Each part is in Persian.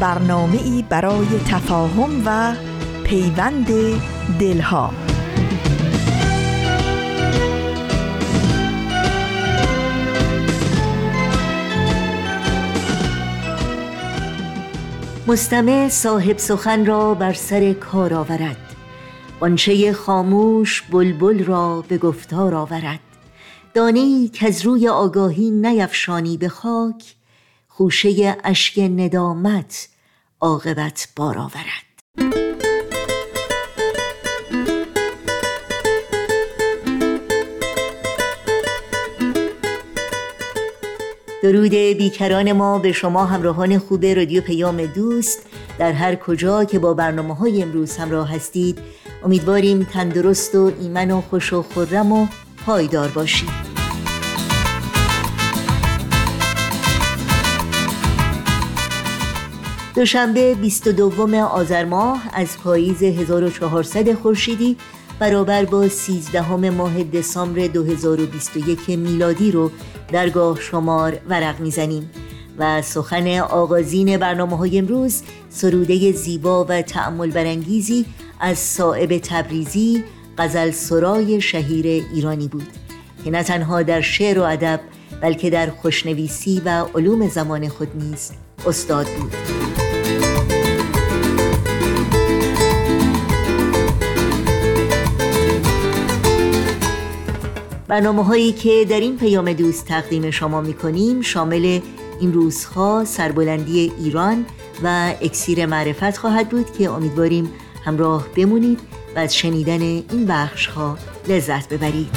برنامه ای برای تفاهم و پیوند دلها. مستمع صاحب سخن را بر سر کار آورد. قنچه خاموش بلبل را به گفتار آورد. دانی که از روی آگاهی نیفشانی به خاک خوشه اشک ندامت عاقبت بار آورد. درود بیکران ما به شما همراهان خوب رادیو پیام دوست. در هر کجا که با برنامه های امروز همراه هستید امیدواریم تندرست و ایمن و خوش و خورم و پایدار باشید. دوشنبه 22 آذر ماه از پاییز 1400 خورشیدی برابر با 13 ماه دسامبر 2021 میلادی رو درگاه شمار ورق می‌زنیم و سخن آغازین برنامه های امروز سروده زیبا و تعمل برانگیزی از صائب تبریزی غزل سرای شهیر ایرانی بود که نه تنها در شعر و ادب بلکه در خوشنویسی و علوم زمان خود نیز استاد بود. برنامه هایی که در این پیام دوست تقدیم شما می کنیم شامل این روزها سربلندی ایران و اکسیر معرفت خواهد بود که امیدواریم همراه بمونید و از شنیدن این بخش ها لذت ببرید.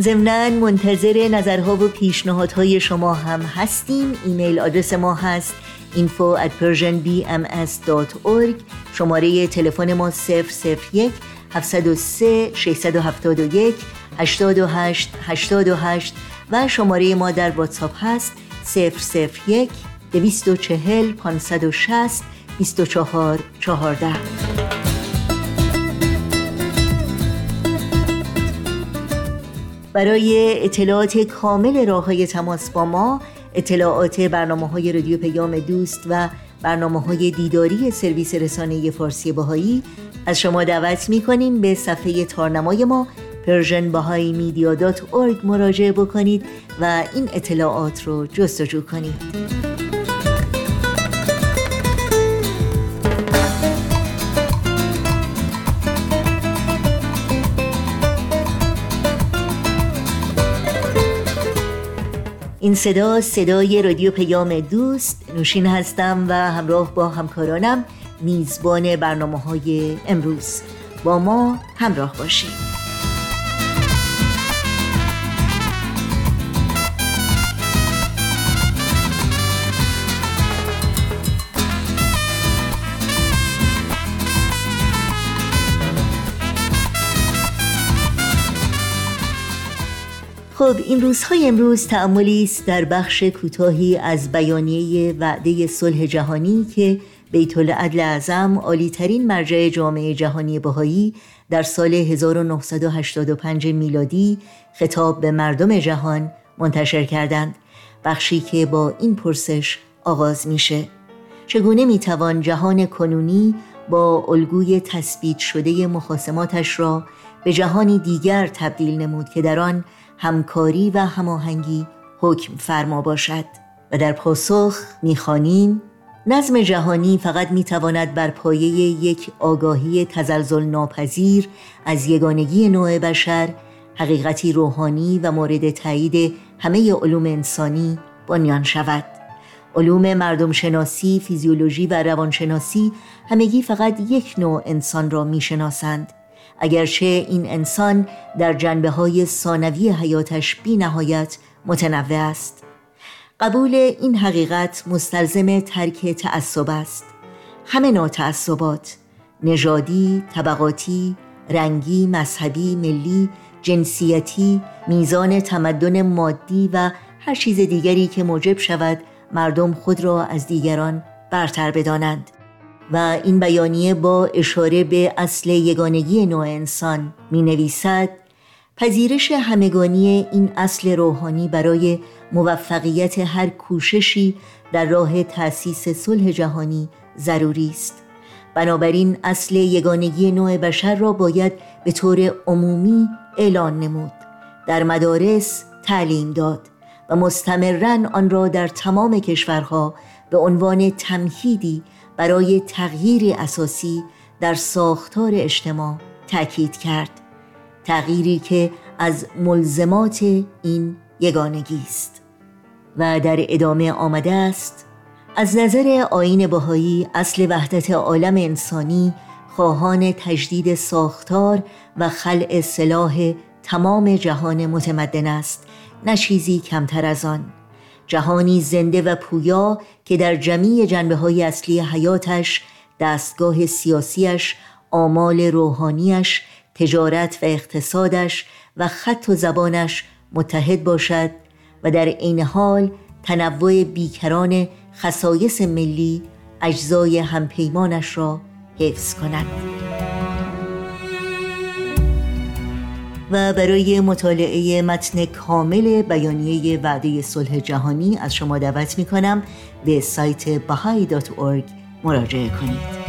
ضمنا منتظر نظرها و پیشنهادهای شما هم هستیم. ایمیل آدرس ما هست info at persianbms.org شماره تلفن ما 001 703 671 828 828 و شماره ما در واتساپ هست 001 240 560 24 14 برای اطلاعات کامل راه های تماس با ما اطلاعات برنامه های رادیو پیام دوست و برنامه های دیداری سرویس رسانه فارسی باهایی از شما دعوت می کنیم به صفحه تارنمای ما persianbahaimedia.org مراجعه بکنید و این اطلاعات رو جستجو کنید. این صدا صدای رادیو پیام دوست نوشین هستم و همراه با همکارانم میزبان برنامه های امروز. با ما همراه باشید. خب این روزهای امروز تعملی است در بخش کوتاهی از بیانیه وعده صلح جهانی که بیت العدل اعظم عالی ترین مرجع جامعه جهانی بهایی در سال 1985 میلادی خطاب به مردم جهان منتشر کردند. بخشی که با این پرسش آغاز میشه. چگونه می‌توان جهان کنونی با الگوی تثبیت شده مخاسماتش را به جهانی دیگر تبدیل نمود که در آن همکاری و هماهنگی حکم فرما باشد و در پاسخ می‌خوانیم نظم جهانی فقط می‌تواند بر پایه یک آگاهی تزلزل ناپذیر از یگانگی نوع بشر حقیقتی روحانی و مورد تایید همه علوم انسانی بنیان شود. علوم مردم شناسی، فیزیولوژی و روانشناسی همگی فقط یک نوع انسان را می‌شناسند. اگرچه این انسان در جنبه های ثانوی حیاتش بی نهایت متنوع است. قبول این حقیقت مستلزم ترک تعصب است. همه نوع تعصبات نژادی، طبقاتی، رنگی، مذهبی، ملی، جنسیتی، میزان تمدن مادی و هر چیز دیگری که موجب شود مردم خود را از دیگران برتر بدانند. و این بیانیه با اشاره به اصل یگانگی نوع انسان می نویسد پذیرش همگانی این اصل روحانی برای موفقیت هر کوششی در راه تأسیس صلح جهانی ضروری است. بنابراین اصل یگانگی نوع بشر را باید به طور عمومی اعلان نمود در مدارس تعلیم داد و مستمرا آن را در تمام کشورها به عنوان تمهیدی برای تغییر اساسی در ساختار اجتماع تأکید کرد. تغییری که از ملزمات این یگانگی است. و در ادامه آمده است از نظر آین بهایی اصل وحدت عالم انسانی خواهان تجدید ساختار و خلع سلاح تمام جهان متمدن است نه چیزی کمتر از آن. جهانی زنده و پویا که در جمعی جنبه های اصلی حیاتش دستگاه سیاسیش آمال روحانیش تجارت و اقتصادش و خط و زبانش متحد باشد و در عین حال تنوع بیکران خصایص ملی اجزای همپیمانش را حفظ کند. و برای مطالعه متن کامل بیانیه وعده صلح جهانی از شما دعوت می کنم به سایت bahai.org مراجعه کنید.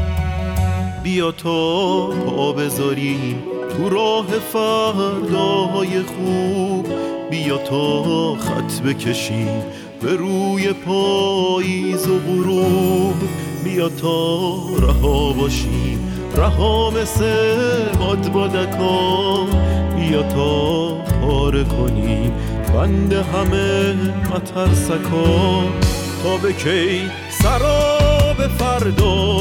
بیا تا پا بذاریم تو راه فرداهای خوب. بیا تا خط بکشیم به روی پاییز و غروب. بیا تا رها باشیم رها مثل باد بادکان بیا تا پاره کنیم بند همه مترسکان. تا به کی؟ سراب فردا.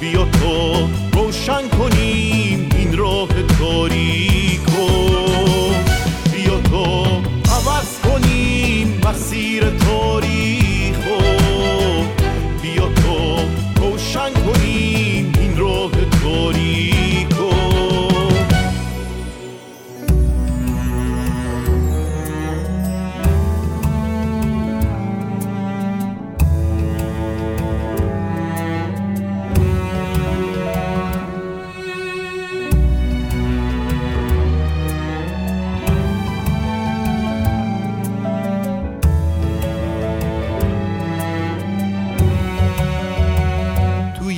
بیا تو روشن کنیم این راه تاریکو بیا تو عوض کنیم مسیر تاریخو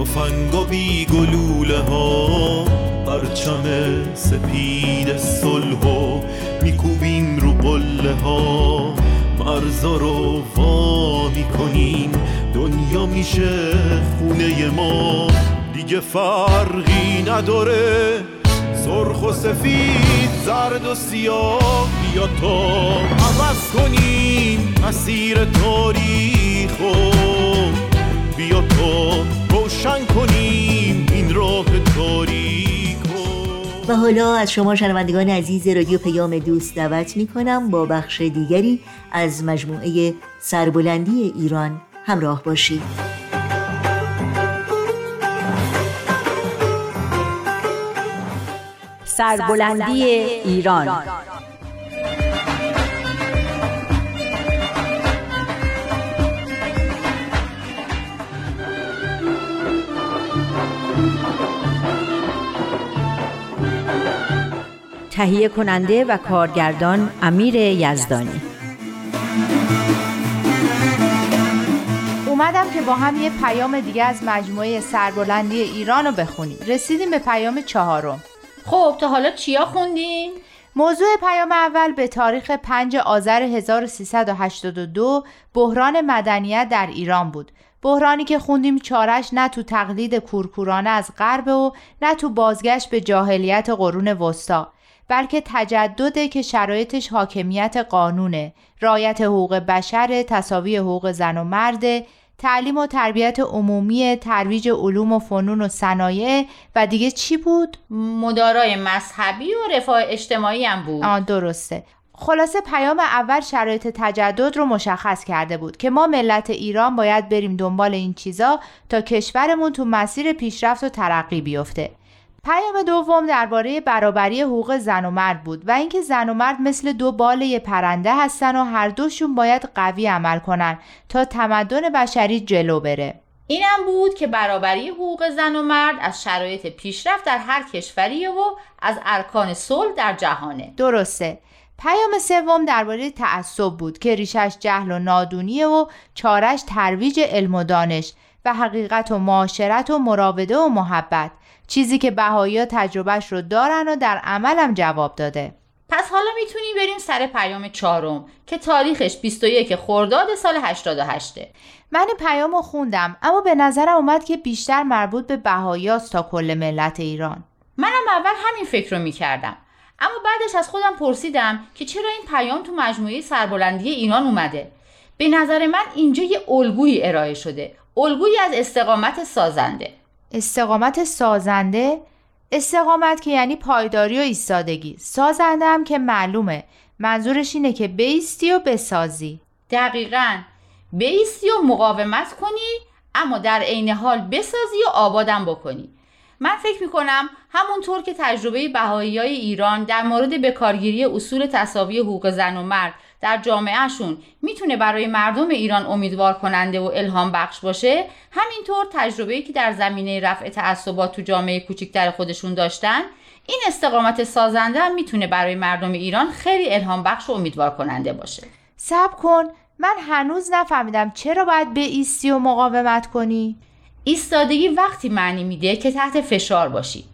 تفنگ و بی گلوله ها پرچم سپید صلح و میکوبیم رو قله ها. مرزا رو وا می‌کنیم دنیا میشه خونه ما. دیگه فرقی نداره سرخ و سفید زرد و سیاه. بیا تا عوض کنیم مسیر تاریخ بیا تا روشن کنیم این راه تاریک و حالا از شما شنوندگان عزیز رادیو پیام دوست دعوت می کنم با بخش دیگری از مجموعه سربلندی ایران همراه باشید. سربلندی ایران. تهیه کننده و کارگردان امیر یزدانی اومدم که با هم یه پیام دیگه از مجموعه سربلندی ایران رو بخونیم رسیدیم به پیام چهارم خب تا حالا چیا خوندین؟ موضوع پیام اول به تاریخ 5 آذر 1382 بحران مدنیت در ایران بود. بحرانی که خوندیم چارش نه تو تقلید کورکورانه از غرب و نه تو بازگشت به جاهلیت قرون وسطا بلکه تجدده که شرایطش حاکمیت قانونه، رایت حقوق بشر، تصاوی حقوق زن و مرد، تعلیم و تربیت عمومی ترویج علوم و فنون و صنایع و دیگه چی بود؟ مدارای مذهبی و رفاه اجتماعی هم بود. آه درسته. خلاصه پیام اول شرایط تجدد رو مشخص کرده بود که ما ملت ایران باید بریم دنبال این چیزا تا کشورمون تو مسیر پیشرفت و ترقی بیفته. پیام دوم درباره برابری حقوق زن و مرد بود و اینکه زن و مرد مثل دو باله پرنده هستن و هر دوشون باید قوی عمل کنن تا تمدن بشری جلو بره. اینم بود که برابری حقوق زن و مرد از شرایط پیشرفت در هر کشوریه و از ارکان صلح در جهانه. درسته. پیام سوم درباره تعصب بود که ریشش جهل و نادونیه و چارش ترویج علم و دانش و حقیقت و معاشرت و مراوده و محبت. چیزی که بهایی تجربهش رو دارن و در عملم جواب داده. پس حالا می‌تونیم بریم سر پیام چهارم که تاریخش 21 خرداد سال 88 من این پیام رو خوندم اما به نظرم اومد که بیشتر مربوط به بهاییاست تا کل ملت ایران. منم اول همین فکر رو می‌کردم. اما بعدش از خودم پرسیدم که چرا این پیام تو مجموعه سربلندی ایران اومده؟ به نظر من اینجا یه الگویی ارائه شده. الگویی از استقامت سازنده. استقامت سازنده استقامت که یعنی پایداری و ایستادگی. سازنده هم که معلومه. منظورش اینه که بیستی و بسازی. دقیقا. بیستی و مقاومت کنی اما در عین حال بسازی و آبادم بکنی. من فکر می‌کنم همونطور که تجربه بهایی های ایران در مورد بکارگیری اصول تصاوی حقوق زن و مرد در جامعهشون. می‌تونه برای مردم ایران امیدوار کننده و الهام بخش باشه؟ همینطور تجربه‌ای که در زمینه رفع تعصبات تو جامعه کوچکتر خودشون داشتن این استقامت سازنده هم می‌تونه برای مردم ایران خیلی الهام بخش و امیدوار کننده باشه. صبر کن من هنوز نفهمیدم چرا باید به ایستی و مقاومت کنی. ایستادگی وقتی معنی میده که تحت فشار باشی.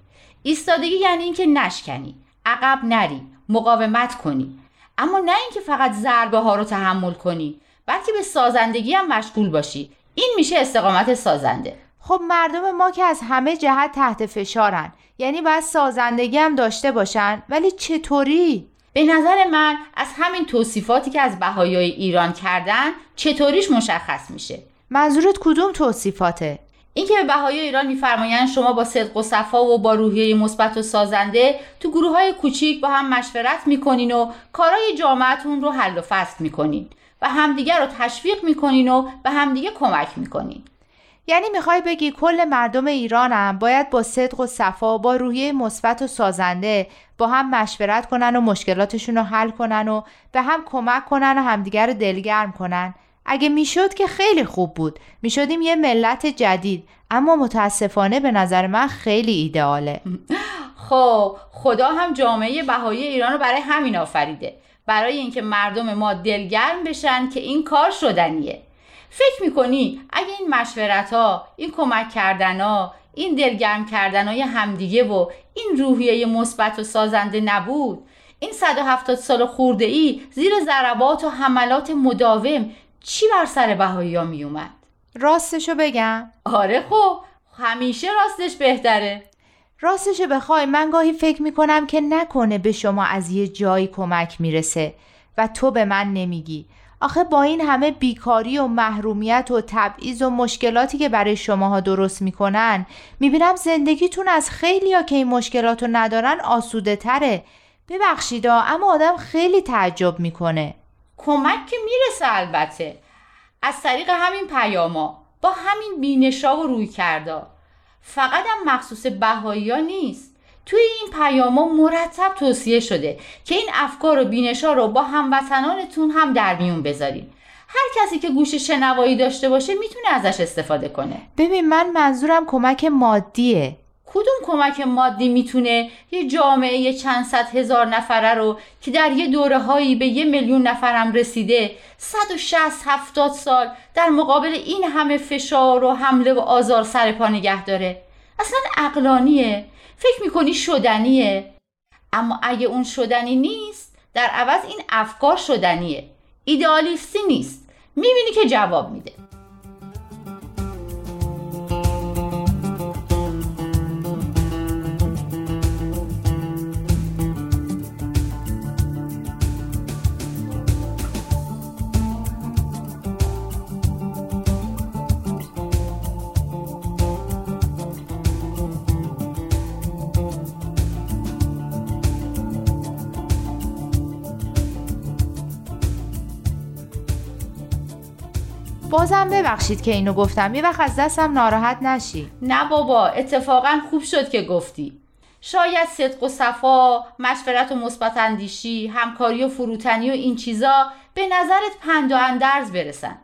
ایستادگی یعنی اینکه نشکنی عقب نری مقاومت کنی. اما نه اینکه فقط ضربه ها رو تحمل کنی بلکه به سازندگی هم مشغول باشی. این میشه استقامت سازنده. خب مردم ما که از همه جهت تحت فشارن یعنی باید سازندگی هم داشته باشن. ولی چطوری؟ به نظر من از همین توصیفاتی که از بهایای ایران کردن چطوریش مشخص میشه. منظورت کدوم توصیفاته؟ اینکه به بهای ایران میفرمایند شما با صدق و صفا و با روحیه مثبت و سازنده تو گروه های کوچیک با هم مشورت می‌کنین و کارهای جامعتون رو حل و فصل می‌کنین و همدیگه رو تشویق می‌کنین و به همدیگه کمک می‌کنین. یعنی می‌خوای بگی کل مردم ایرانم باید با صدق و صفا با روحیه مثبت و سازنده با هم مشورت کنن و مشکلاتشون رو حل کنن و به هم کمک کنن و همدیگر رو دلگرم کنن؟ اگه می‌شد که خیلی خوب بود. می‌شدیم یه ملت جدید. اما متاسفانه به نظر من خیلی ایدئاله. خب خدا هم جامعه بهایی ایران رو برای همین آفریده. برای اینکه مردم ما دلگرم بشن که این کار شدنیه. فکر می‌کنی اگه این مشورت ها این کمک کردن ها این دلگرم کردن های همدیگه و این روحیه مثبت و سازنده نبود این 170 سال خورده ای زیر ضربات و حملات مداوم چی بر سر بهایی ها می اومد؟ راستشو بگم؟ آره خب همیشه راستش بهتره راستشو بخوای من گاهی فکر می‌کنم که نکنه به شما از یه جایی کمک می‌رسه و تو به من نمیگی آخه با این همه بیکاری و محرومیت و تبعیض و مشکلاتی که برای شماها درست می‌کنن می‌بینم زندگیتون از خیلی ها که این مشکلات رو ندارن آسوده تره ببخشیدا اما آدم خیلی تعجب می‌کنه کمک که می‌رسه البته. از طریق همین پیاما با همین بینشا و روی کردا فقط هم مخصوص بهایی ها نیست. توی این پیاما مرتب توصیه شده که این افکار و بینشا رو با هموطنانتون هم در میون بذارین. هر کسی که گوش شنوایی داشته باشه می‌تونه ازش استفاده کنه. ببین من منظورم کمک مادیه. کدوم کمک مادی می‌تونه یه جامعه چند صد هزار نفره رو که در یه دوره هایی به یه میلیون نفرم رسیده 160 70 سال در مقابل این همه فشار و حمله و آزار سر پا نگه داره. اصلا اقلانیه فکر می‌کنی شدنیه. اما اگه اون شدنی نیست در عوض این افکار شدنیه. ایدئالیستی نیست. می‌بینی که جواب میده. بازم ببخشید که اینو گفتم. یه وقت از دستم ناراحت نشی. نه بابا اتفاقا خوب شد که گفتی. شاید صدق و صفا مشورت و مثبت اندیشی همکاری و فروتنی و این چیزا به نظرت پند و اندرز برسن.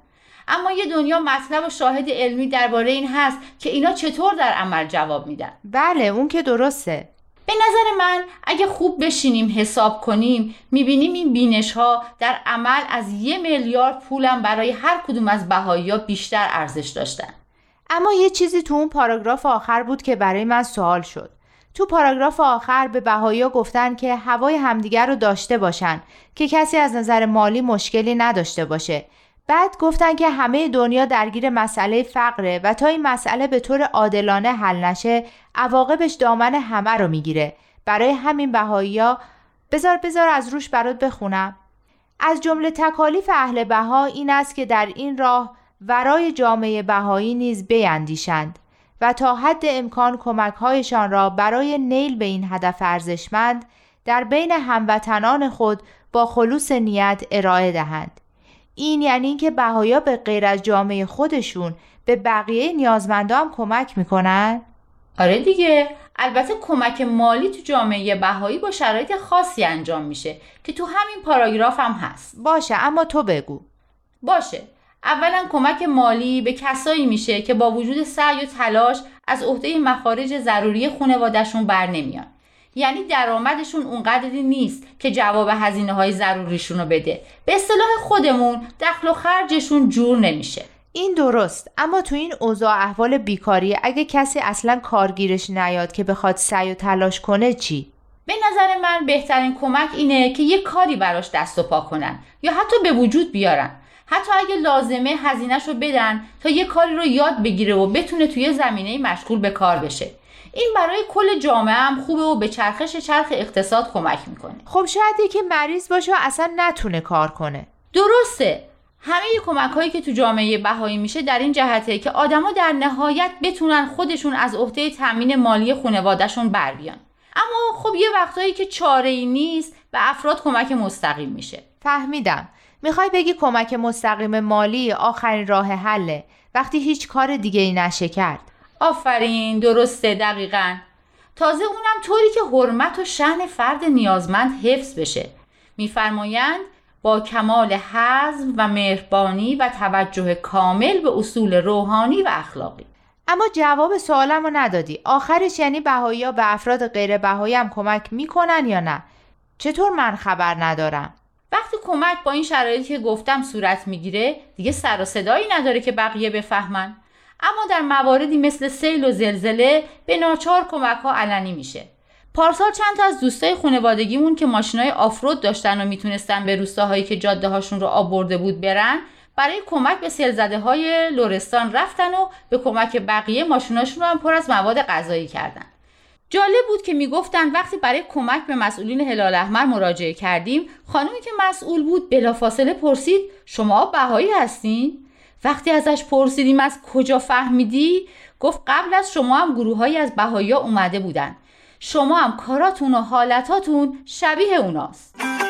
اما یه دنیا مطلب و شاهد علمی درباره این هست که اینا چطور در عمل جواب میدن. بله اون که درسته. به نظر من اگه خوب بشینیم حساب کنیم می‌بینیم این بینش ها در عمل از یه میلیارد پولم برای هر کدوم از بهایی ها بیشتر ارزش داشتن. اما یه چیزی تو اون پاراگراف آخر بود که برای من سوال شد. تو پاراگراف آخر به بهایی گفتن که هوای همدیگر رو داشته باشن که کسی از نظر مالی مشکلی نداشته باشه. بعد گفتن که همه دنیا درگیر مسئله فقره و تا این مسئله به طور عادلانه حل نشه عواقبش دامن همه رو می‌گیره. برای همین بهاییا بذار بذار از روش برات بخونم. از جمله تکالیف اهل بها این است که در این راه ورای جامعه بهایی نیز بیندیشند و تا حد امکان کمکهایشان را برای نیل به این هدف ارزشمند در بین هموطنان خود با خلوص نیت ارائه دهند. این یعنی اینکه بهایا به غیر از جامعه خودشون به بقیه نیازمندا هم کمک می‌کنن؟ آره دیگه. البته کمک مالی تو جامعه بهایی با شرایط خاصی انجام میشه که تو همین پاراگراف هم هست. باشه اما تو بگو. باشه. اولا کمک مالی به کسایی میشه که با وجود سعی و تلاش از عهده مخارج ضروری خانوادهشون بر نمیان یعنی درآمدشون اونقدری نیست که جواب هزینه های ضروریشون رو بده. به اصطلاح خودمون دخل و خرجشون جور نمیشه. این درست اما تو این اوضاع احوال بیکاری اگه کسی اصلا کارگیرش نیاد که بخواد سعی و تلاش کنه چی؟ به نظر من بهترین کمک اینه که یه کاری براش دست و پا کنن یا حتی به وجود بیارن. حتی اگه لازمه هزینهش رو بدن تا یه کاری رو یاد بگیره و بتونه توی زمینه مشغول به کار بشه. این برای کل جامعه هم خوبه و به چرخش چرخ اقتصاد کمک می‌کنه. خب شاید یکی مریض باشه و اصلا نتونه کار کنه. درسته. همه کمک هایی که تو جامعه بهایی میشه در این جهته که آدما در نهایت بتونن خودشون از عهده تامین مالی خانوادهشون بر بیان. اما خب یه وقتایی که چاره ای نیست به افراد کمک مستقیم میشه. فهمیدم. می‌خوای بگی کمک مستقیم مالی آخرین راه حله. وقتی هیچ کار دیگه ای نشه کرد آفرین درسته دقیقا. تازه اونم طوری که حرمت و شهن فرد نیازمند حفظ بشه. میفرمایند با کمال حزم و مهربانی و توجه کامل به اصول روحانی و اخلاقی. اما جواب سوالم رو ندادی. آخرش یعنی بهایی به افراد غیر بهایی هم کمک می‌کنن یا نه؟ چطور من خبر ندارم؟ وقتی کمک با این شرایطی که گفتم صورت می‌گیره دیگه سر و صدایی نداره که بقیه بفهمن. اما در مواردی مثل سیل و زلزله به ناچار کمک ها علنی میشه. پارسال چند تا از دوستای خانوادگیمون که ماشینای آفرود داشتن و می‌تونستن به روستاهایی که جاده هاشون رو آب برده بود برن برای کمک به سیلزده های لورستان رفتن و به کمک بقیه ماشیناشون رو هم پر از مواد غذایی کردن. جالب بود که می‌گفتن وقتی برای کمک به مسئولین هلال احمر مراجعه کردیم خانمی که مسئول بود بلافاصله پرسید شما بهایی هستین؟ وقتی ازش پرسیدیم از کجا فهمیدی؟ گفت قبل از شما هم گروههایی از بهایی اومده بودن. شما هم کاراتون و حالتاتون شبیه اوناست.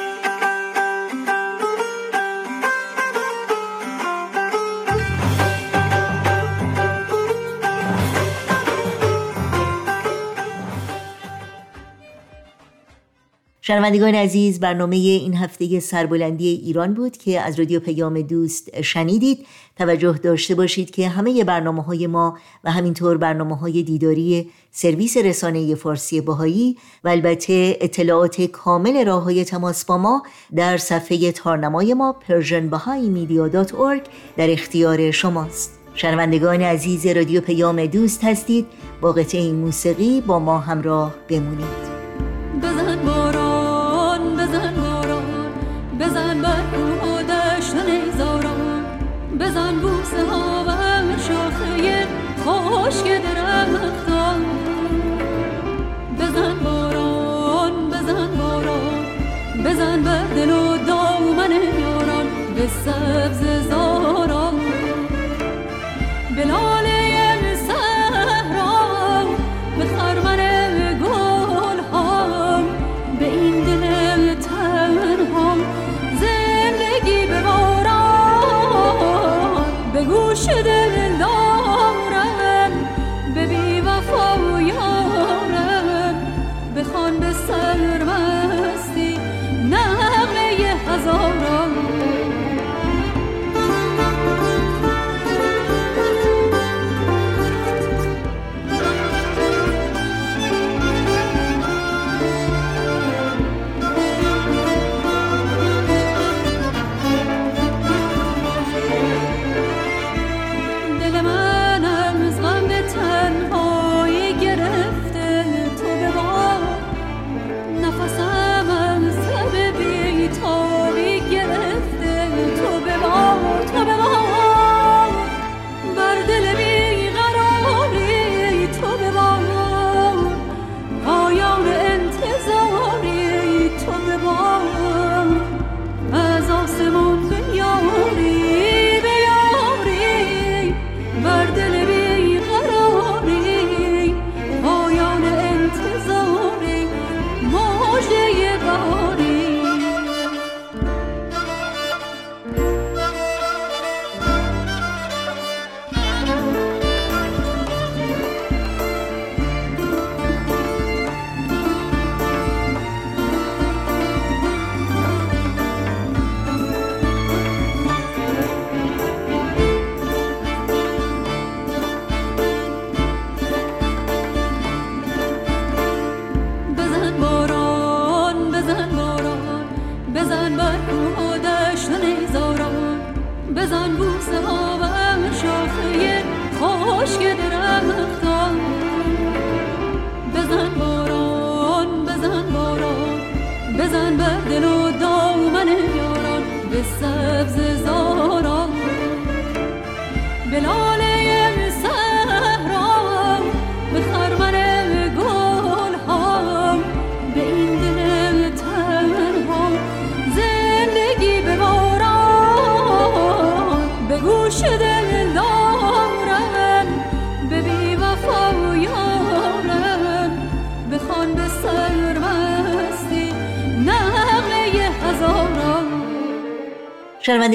شنوندگان عزیز برنامه این هفته سربلندی ایران بود که از رادیو پیام دوست شنیدید. توجه داشته باشید که همه برنامه های ما و همینطور برنامه های دیداری سرویس رسانه فارسی باهایی و البته اطلاعات کامل راه های تماس با ما در صفحه تارنمای ما persianbahaimedia.org در اختیار شماست. شنوندگان عزیز رادیو پیام دوست هستید. با قطعه موسیقی با ما همراه بمونید. serves as all.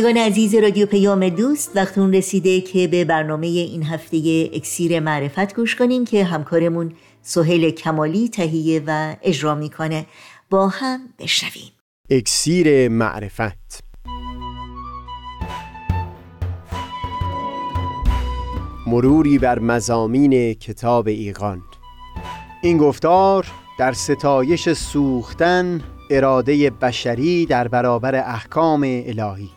شنوندگان عزیز رادیو پیام دوست وقتون رسیده که به برنامه این هفته اکسیر معرفت گوش کنیم که همکارمون سهیل کمالی تهیه و اجرا می‌کنه. با هم بشنویم. اکسیر معرفت. مروری بر مزامین کتاب ایقان این گفتار در ستایش سوختن اراده بشری در برابر احکام الهی.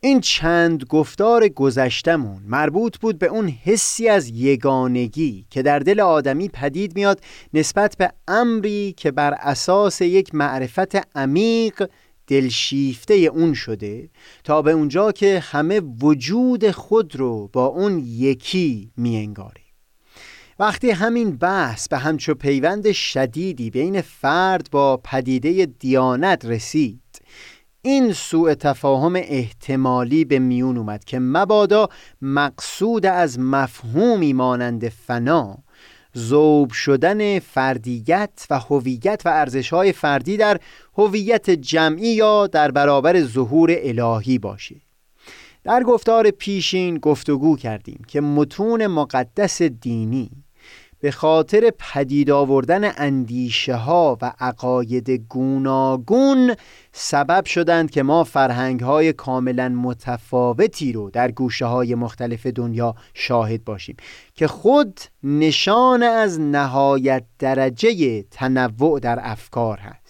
این چند گفتار گذشتمون مربوط بود به اون حسی از یگانگی که در دل آدمی پدید میاد نسبت به امری که بر اساس یک معرفت عمیق دلشیفته اون شده تا به اونجا که همه وجود خود رو با اون یکی میانگاره. وقتی همین بحث به همچو پیوند شدیدی بین فرد با پدیده دیانت رسید این سوء تفاهم احتمالی به میون اومد که مبادا مقصود از مفهومی مانند فنا زوب شدن فردیت و هویت و ارزشهای فردی در هویت جمعی یا در برابر ظهور الهی باشه. در گفتار پیشین گفتگو کردیم که متون مقدس دینی به خاطر پدید آوردن اندیشه ها و عقاید گوناگون سبب شدند که ما فرهنگ های کاملا متفاوتی رو در گوشه های مختلف دنیا شاهد باشیم که خود نشان از نهایت درجه تنوع در افکار هست.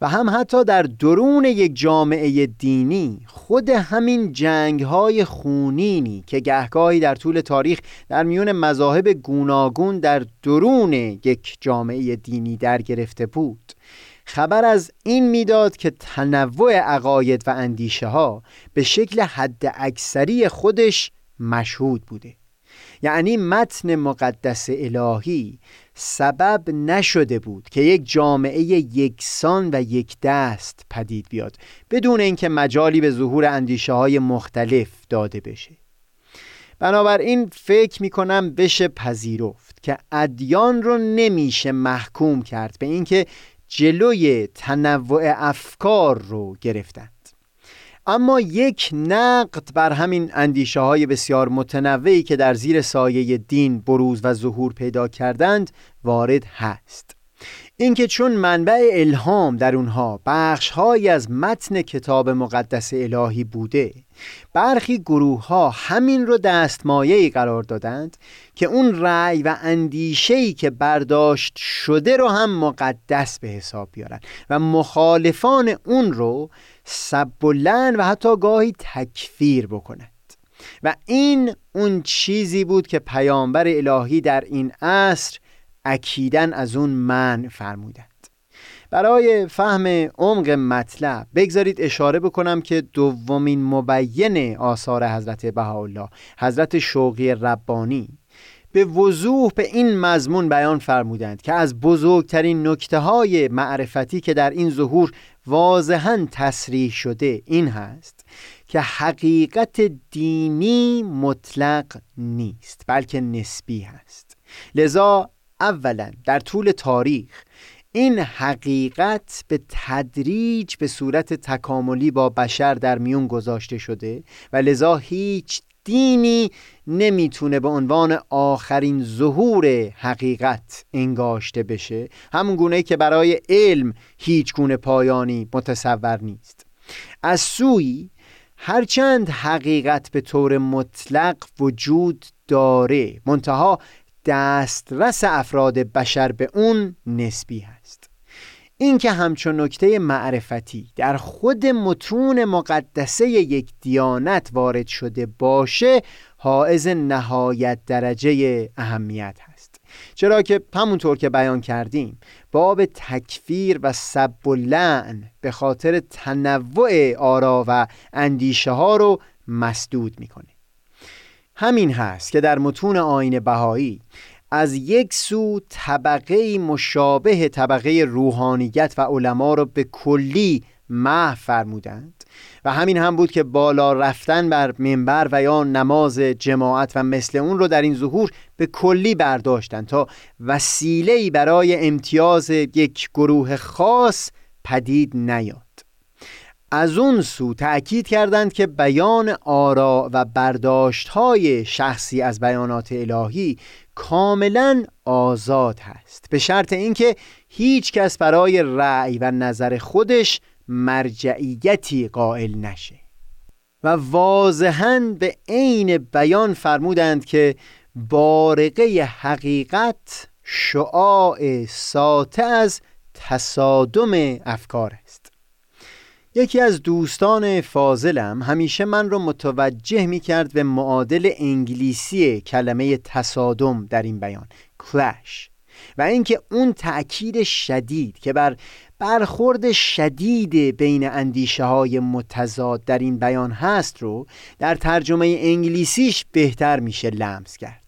و هم حتی در درون یک جامعه دینی خود همین جنگ های خونینی که گهگاهی در طول تاریخ در میون مذاهب گوناگون در درون یک جامعه دینی در گرفته بود. خبر از این می‌داد که تنوع عقاید و اندیشه ها به شکل حد اکثری خودش مشهود بوده. یعنی متن مقدس الهی سبب نشده بود که یک جامعه یکسان و یک دست پدید بیاد بدون اینکه مجالی به ظهور اندیشه های مختلف داده بشه. بنابراین فکر می کنم بشه پذیرفت که ادیان رو نمیشه محکوم کرد به اینکه جلوی تنوع افکار رو گرفتن. اما یک نقد بر همین اندیشه های بسیار متنوعی که در زیر سایه دین بروز و ظهور پیدا کردند وارد هست. اینکه چون منبع الهام در اونها بخشهایی از متن کتاب مقدس الهی بوده برخی گروه ها همین رو دستمایه‌ای قرار دادند که اون رأی و اندیشه‌ای که برداشت شده رو هم مقدس به حساب بیارن و مخالفان اون رو سب و و حتی گاهی تکفیر بکند. و این اون چیزی بود که پیامبر الهی در این عصر اکیدن از اون من فرمودند. برای فهم عمق مطلب بگذارید اشاره بکنم که دومین مبین آثار حضرت بهاءالله حضرت شوقی ربانی به وضوح به این مضمون بیان فرمودند که از بزرگترین نکته های معرفتی که در این ظهور واضحا تصریح شده این هست که حقیقت دینی مطلق نیست بلکه نسبی هست. لذا اولا در طول تاریخ این حقیقت به تدریج به صورت تکاملی با بشر در میون گذاشته شده و لذا هیچ دینی نمی‌تونه به عنوان آخرین ظهور حقیقت انگاشته بشه. همون گونه که برای علم هیچ گونه پایانی متصور نیست. از سوی هرچند حقیقت به طور مطلق وجود داره منتها دسترس افراد بشر به اون نسبی هست. این که همچون نکته معرفتی در خود متون مقدسه یک دیانت وارد شده باشه حائز نهایت درجه اهمیت هست. چرا که همونطور که بیان کردیم باب تکفیر و سب و لعن به خاطر تنوع آرا و اندیشه ها رو مسدود می‌کنه. همین هست که در متون آین بهایی از یک سو طبقه مشابه طبقه روحانیت و علما را به کلی محو فرمودند و همین هم بود که بالا رفتن بر منبر و یا نماز جماعت و مثل اون رو در این ظهور به کلی برداشتند تا وسیله‌ای برای امتیاز یک گروه خاص پدید نیاد. از اون سو تأکید کردند که بیان آرا و برداشت های شخصی از بیانات الهی کاملا آزاد هست. به شرط اینکه هیچ کس برای رأی و نظر خودش مرجعیتی قائل نشه. و واضحا به عین بیان فرمودند که بارقه حقیقت شعاع ساته از تصادم افکار است. یکی از دوستان فاضلم همیشه من رو متوجه می کرد به معادل انگلیسی کلمه تصادم در این بیان clash و اینکه اون تأکید شدید که بر برخورد شدید بین اندیشه های متضاد در این بیان هست رو در ترجمه انگلیسیش بهتر میشه لمس کرد.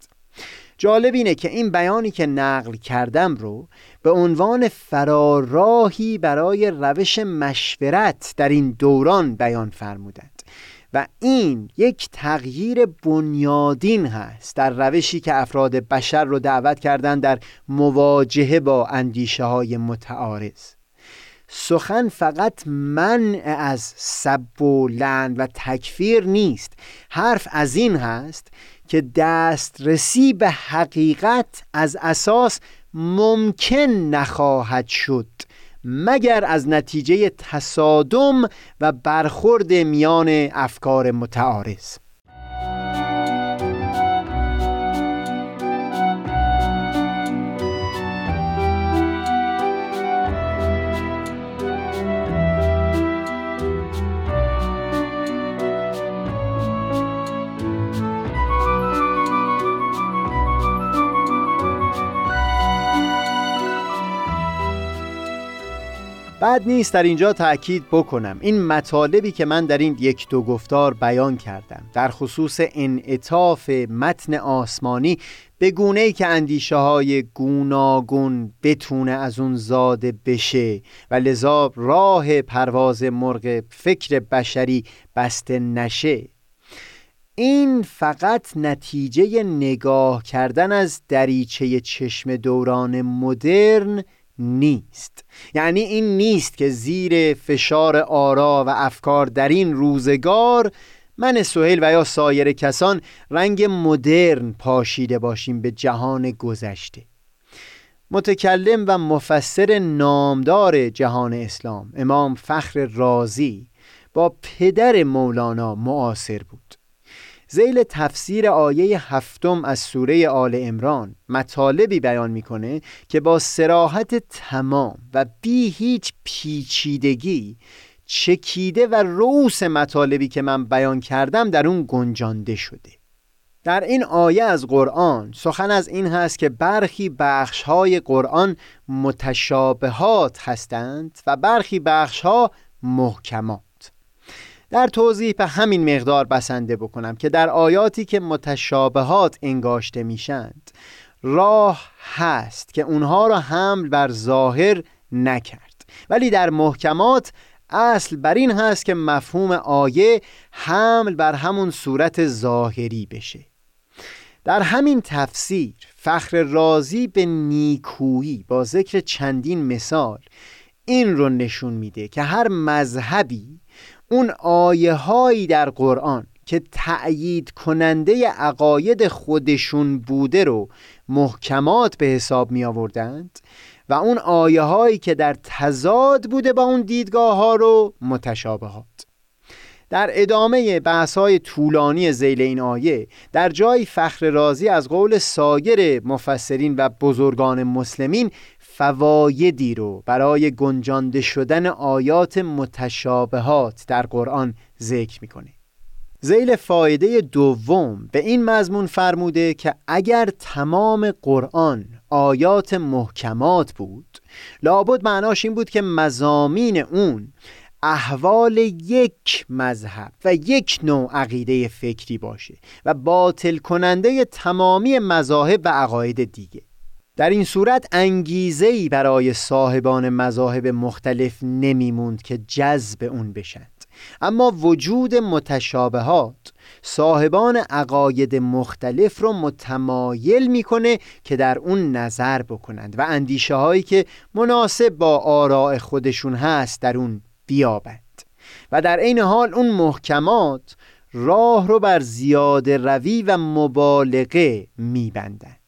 جالب اینه که این بیانی که نقل کردم رو به عنوان فراراهی برای روش مشورت در این دوران بیان فرمودند. و این یک تغییر بنیادین هست در روشی که افراد بشر رو دعوت کردن در مواجهه با اندیشه های متعارض. سخن فقط منع از سب و لند و تکفیر نیست. حرف از این هست که دسترسی به حقیقت از اساس ممکن نخواهد شد مگر از نتیجه تصادم و برخورد میان افکار متعارض. بعد نیست در اینجا تأکید بکنم. این مطالبی که من در این یک دو گفتار بیان کردم در خصوص انعطاف متن آسمانی به گونه ای که اندیشه های گوناگون بتونه از اون زاده بشه و لذا راه پرواز مرغ فکر بشری بسته نشه. این فقط نتیجه نگاه کردن از دریچه چشم دوران مدرن نیست. یعنی این نیست که زیر فشار آرا و افکار در این روزگار من سهیل و یا سایر کسان رنگ مدرن پاشیده باشیم به جهان گذشته. متکلم و مفسر نامدار جهان اسلام امام فخر رازی با پدر مولانا معاصر بود. زیل تفسیر آیه هفتم از سوره آل امران مطالبی بیان می‌کنه که با سراحت تمام و بی هیچ پیچیدگی چکیده و روس مطالبی که من بیان کردم در اون گنجانده شده. در این آیه از قرآن سخن از این هست که برخی بخشهای قرآن متشابهات هستند و برخی بخشها محکمات. در توضیح به همین مقدار بسنده بکنم که در آیاتی که متشابهات انگاشته میشند راه هست که اونها را حمل بر ظاهر نکرد. ولی در محکمات اصل بر این هست که مفهوم آیه حمل بر همون صورت ظاهری بشه. در همین تفسیر فخر رازی به نیکویی با ذکر چندین مثال این رو نشون میده که هر مذهبی اون آیه هایی در قرآن که تأیید کننده عقاید خودشون بوده رو محکمات به حساب می آوردند و اون آیه هایی که در تضاد بوده با اون دیدگاه ها رو متشابهات. در ادامه بحث های طولانی زیل این آیه در جای فخر رازی از قول سایر مفسرین و بزرگان مسلمین فوایدی رو برای گنجانده شدن آیات متشابهات در قرآن ذکر می‌کنه. زیل فایده دوم به این مضمون فرموده که اگر تمام قرآن آیات محکمات بود لابد معناش این بود که مزامین اون احوال یک مذهب و یک نوع عقیده فکری باشه و باطل کننده تمامی مذاهب و عقاید دیگه. در این صورت انگیزه‌ای برای صاحبان مذاهب مختلف نمیموند که جذب اون بشند. اما وجود متشابهات صاحبان عقاید مختلف رو متمایل می‌کنه که در اون نظر بکنند و اندیشه هایی که مناسب با آراء خودشون هست در اون بیابند. و در عین حال اون محکمات راه رو بر زیاده روی و مبالغه میبندند.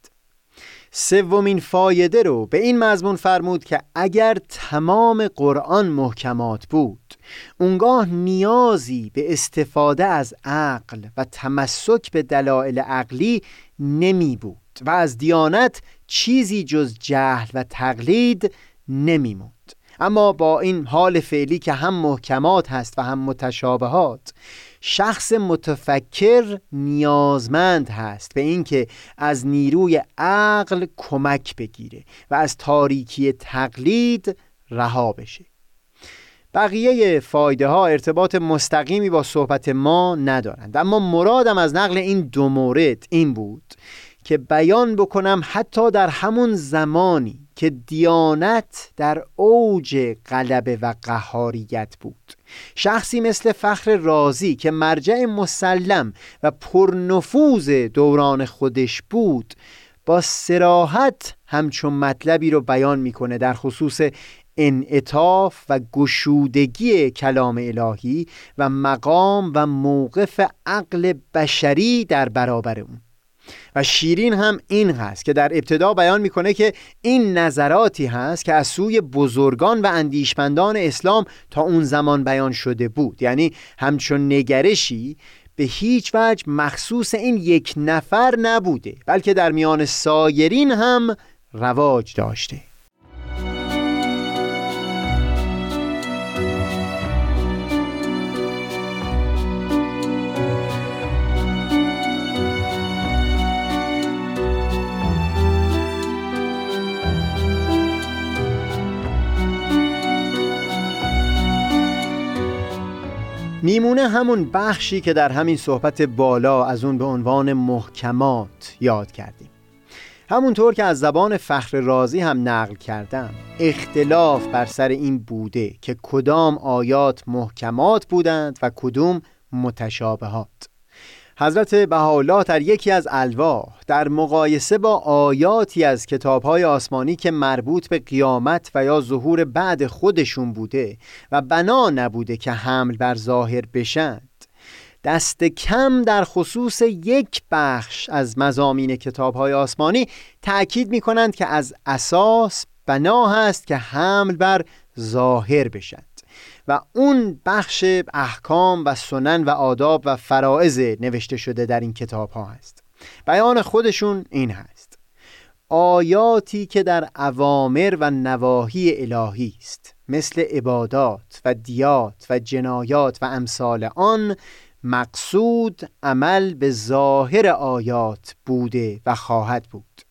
سومین فایده رو به این مضمون فرمود که اگر تمام قرآن محکمات بود اونگاه نیازی به استفاده از عقل و تمسک به دلایل عقلی نمی بود و از دیانت چیزی جز جهل و تقلید نمی موند. اما با این حال فعلی که هم محکمات هست و هم متشابهات شخص متفکر نیازمند هست به اینکه از نیروی عقل کمک بگیره و از تاریکی تقلید رها بشه. بقیه فایده ها ارتباط مستقیمی با صحبت ما ندارند اما مرادم از نقل این دو مورد این بود که بیان بکنم حتی در همون زمانی که دیانت در اوج غلبه و قهاریت بود. شخصی مثل فخر رازی که مرجع مسلم و پرنفوذ دوران خودش بود با سراحت همچون مطلبی رو بیان می‌کنه در خصوص انعطاف و گشودگی کلام الهی و مقام و موقف عقل بشری در برابر اون. و شیرین هم این هست که در ابتدا بیان می‌کنه که این نظراتی هست که از سوی بزرگان و اندیشمندان اسلام تا اون زمان بیان شده بود. یعنی همچون نگرشی به هیچ وجه مخصوص این یک نفر نبوده بلکه در میان سایرین هم رواج داشته. میمونه همون بخشی که در همین صحبت بالا از اون به عنوان محکمات یاد کردیم. همونطور که از زبان فخر رازی هم نقل کردم اختلاف بر سر این بوده که کدام آیات محکمات بودند و کدوم متشابهات. حضرت بهاءالله در یکی از الواح در مقایسه با آیاتی از کتابهای آسمانی که مربوط به قیامت و یا ظهور بعد خودشون بوده و بنا نبوده که حمل بر ظاهر بشند. دست کم در خصوص یک بخش از مزامین کتابهای آسمانی تأکید می کنند که از اساس بنا هست که حمل بر ظاهر بشند و اون بخش احکام و سنن و آداب و فرائض نوشته شده در این کتاب ها هست. بیان خودشون این هست. آیاتی که در اوامر و نواهی الهی است مثل عبادات و دیات و جنایات و امثال آن مقصود عمل به ظاهر آیات بوده و خواهد بود.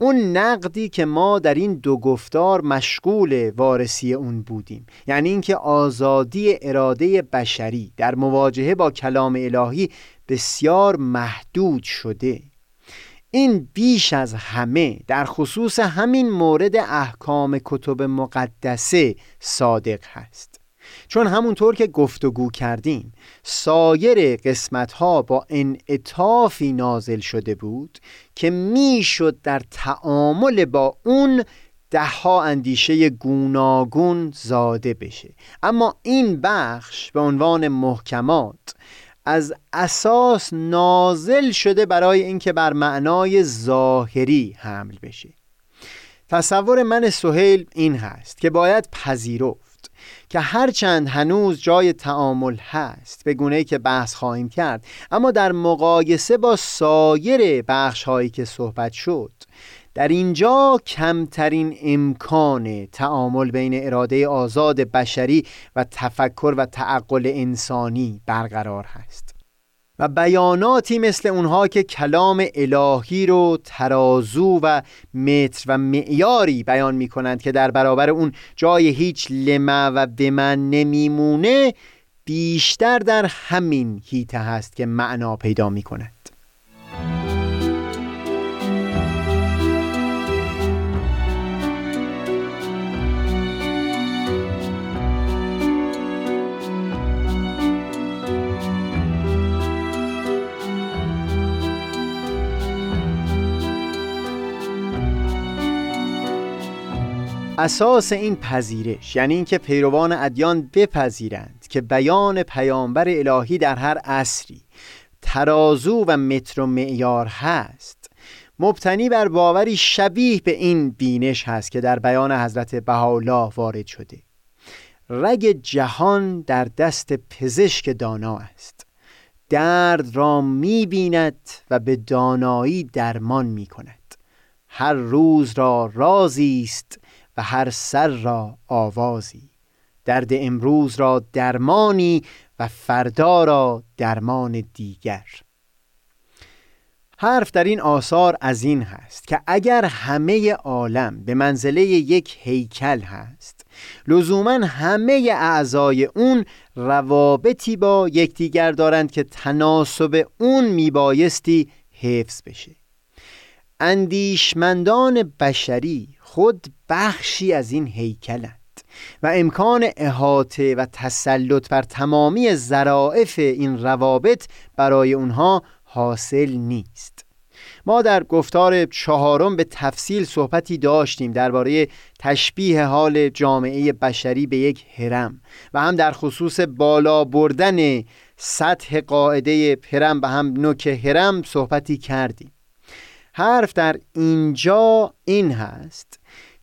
اون نقدی که ما در این دو گفتار مشغول وارسی اون بودیم. یعنی اینکه آزادی اراده بشری در مواجهه با کلام الهی بسیار محدود شده. این بیش از همه در خصوص همین مورد احکام کتب مقدسه صادق هست. چون همونطور که گفتگو کردیم سایر قسمت ها با انعطافی نازل شده بود که می‌شد در تعامل با اون دهها اندیشه گوناگون زاده بشه. اما این بخش به عنوان محکمات از اساس نازل شده برای اینکه بر معنای ظاهری حمل بشه. تصور من سهیل این هست که باید پذیرفت که هرچند هنوز جای تعامل هست به گونه که بحث خواهیم کرد اما در مقایسه با سایر بخش هایی که صحبت شد در اینجا کمترین امکان تعامل بین اراده آزاد بشری و تفکر و تعقل انسانی برقرار هست. و بیاناتی مثل اونها که کلام الهی رو ترازو و متر و معیاری بیان می کنند که در برابر اون جای هیچ لمه و بمن نمیمونه بیشتر در همین هیته هست که معنا پیدا می کند اساس این پذیرش یعنی اینکه پیروان ادیان بپذیرند که بیان پیامبر الهی در هر عصری ترازو و متر و معیار هست. مبتنی بر باوری شبیه به این بینش هست که در بیان حضرت بهاءالله وارد شده. رگ جهان در دست پزشک دانا است. درد را می بیند و به دانایی درمان می کند هر روز را رازی است و هر سر را آوازی. درد امروز را درمانی و فردا را درمان دیگر. حرف در این آثار از این هست که اگر همه عالم به منزله یک هیکل هست لزوما همه اعضای اون روابطی با یکدیگر دارند که تناسب اون میبایستی حفظ بشه. اندیشمندان بشری خود بخشی از این هیکلند و امکان احاطه و تسلط بر تمامی ظرائف این روابط برای اونها حاصل نیست. ما در گفتار چهارم به تفصیل صحبتی داشتیم درباره تشبیه حال جامعه بشری به یک هرم و هم در خصوص بالا بردن سطح قاعده هرم به هم نوک هرم صحبتی کردیم. حرف در اینجا این هست.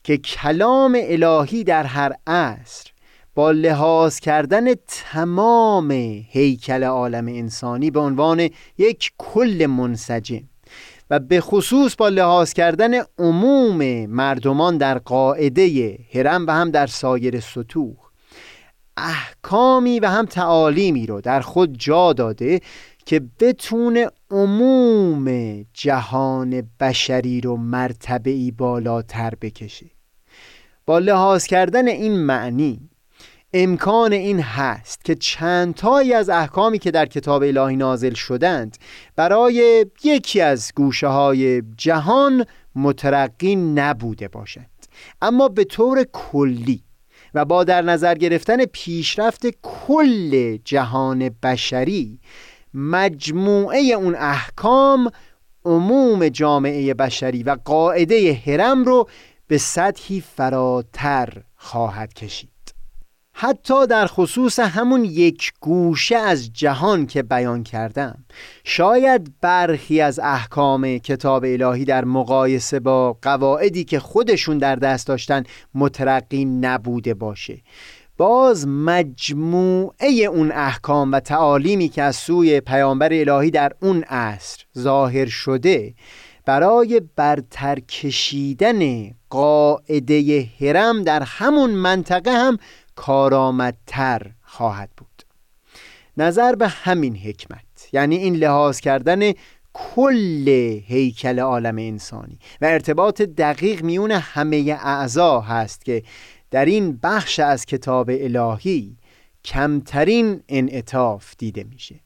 که کلام الهی در هر عصر با لحاظ کردن تمام هیکل عالم انسانی به عنوان یک کل منسجم و به خصوص با لحاظ کردن عموم مردمان در قاعده هرم و هم در سایر سطوح احکامی و هم تعالیمی رو در خود جا داده که بتونه عموم جهان بشری رو مرتبه بالاتر بکشه. با لحاظ کردن این معنی امکان این هست که چندتایی از احکامی که در کتاب الهی نازل شدند برای یکی از گوشه های جهان مترقی نبوده باشند. اما به طور کلی و با در نظر گرفتن پیشرفت کل جهان بشری مجموعه اون احکام عموم جامعه بشری و قاعده هرم رو به سطحی فراتر خواهد کشید. حتی در خصوص همون یک گوشه از جهان که بیان کردم. شاید برخی از احکام کتاب الهی در مقایسه با قواعدی که خودشون در دست داشتن مترقی نبوده باشه. باز مجموعه اون احکام و تعالیمی که از سوی پیامبر الهی در اون عصر ظاهر شده برای برتر کشیدن قاعده هرم در همون منطقه هم کارآمدتر خواهد بود. نظر به همین حکمت یعنی این لحاظ کردن کل هیکل عالم انسانی و ارتباط دقیق میون همه اعضا هست که در این بخش از کتاب الهی کمترین انعطاف دیده میشه.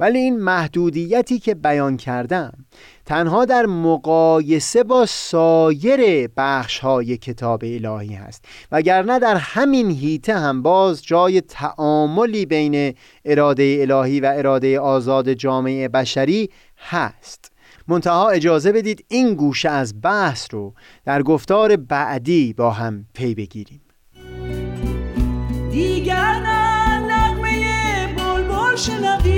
ولی این محدودیتی که بیان کردم تنها در مقایسه با سایر بخش های کتاب الهی هست وگرنه در همین هیته هم باز جای تعاملی بین اراده الهی و اراده آزاد جامعه بشری هست. منتها اجازه بدید این گوشه از بحث رو در گفتار بعدی با هم پی بگیریم. دیگر نه نغمه بلبل شنوی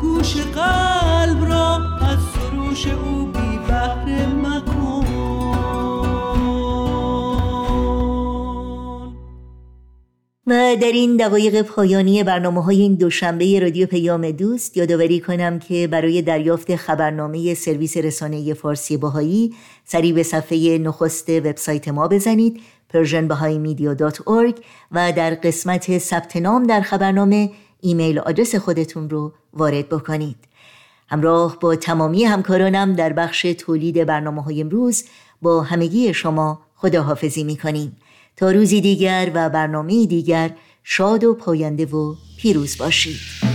گوش از سروش او بی مکن. و در این دقایق پایانی برنامه های این دوشنبه رادیو پیام دوست یادآوری کنم که برای دریافت خبرنامه سرویس رسانه فارسی باهایی سریع به صفحه نخست وبسایت ما بزنید persianbahaimedia.org و در قسمت ثبت نام در خبرنامه ایمیل آدرس خودتون رو وارد بکنید. همراه با تمامی همکارانم در بخش تولید برنامه های امروز با همگی شما خداحافظی می کنیم تا روزی دیگر و برنامه دیگر شاد و پاینده و پیروز باشید.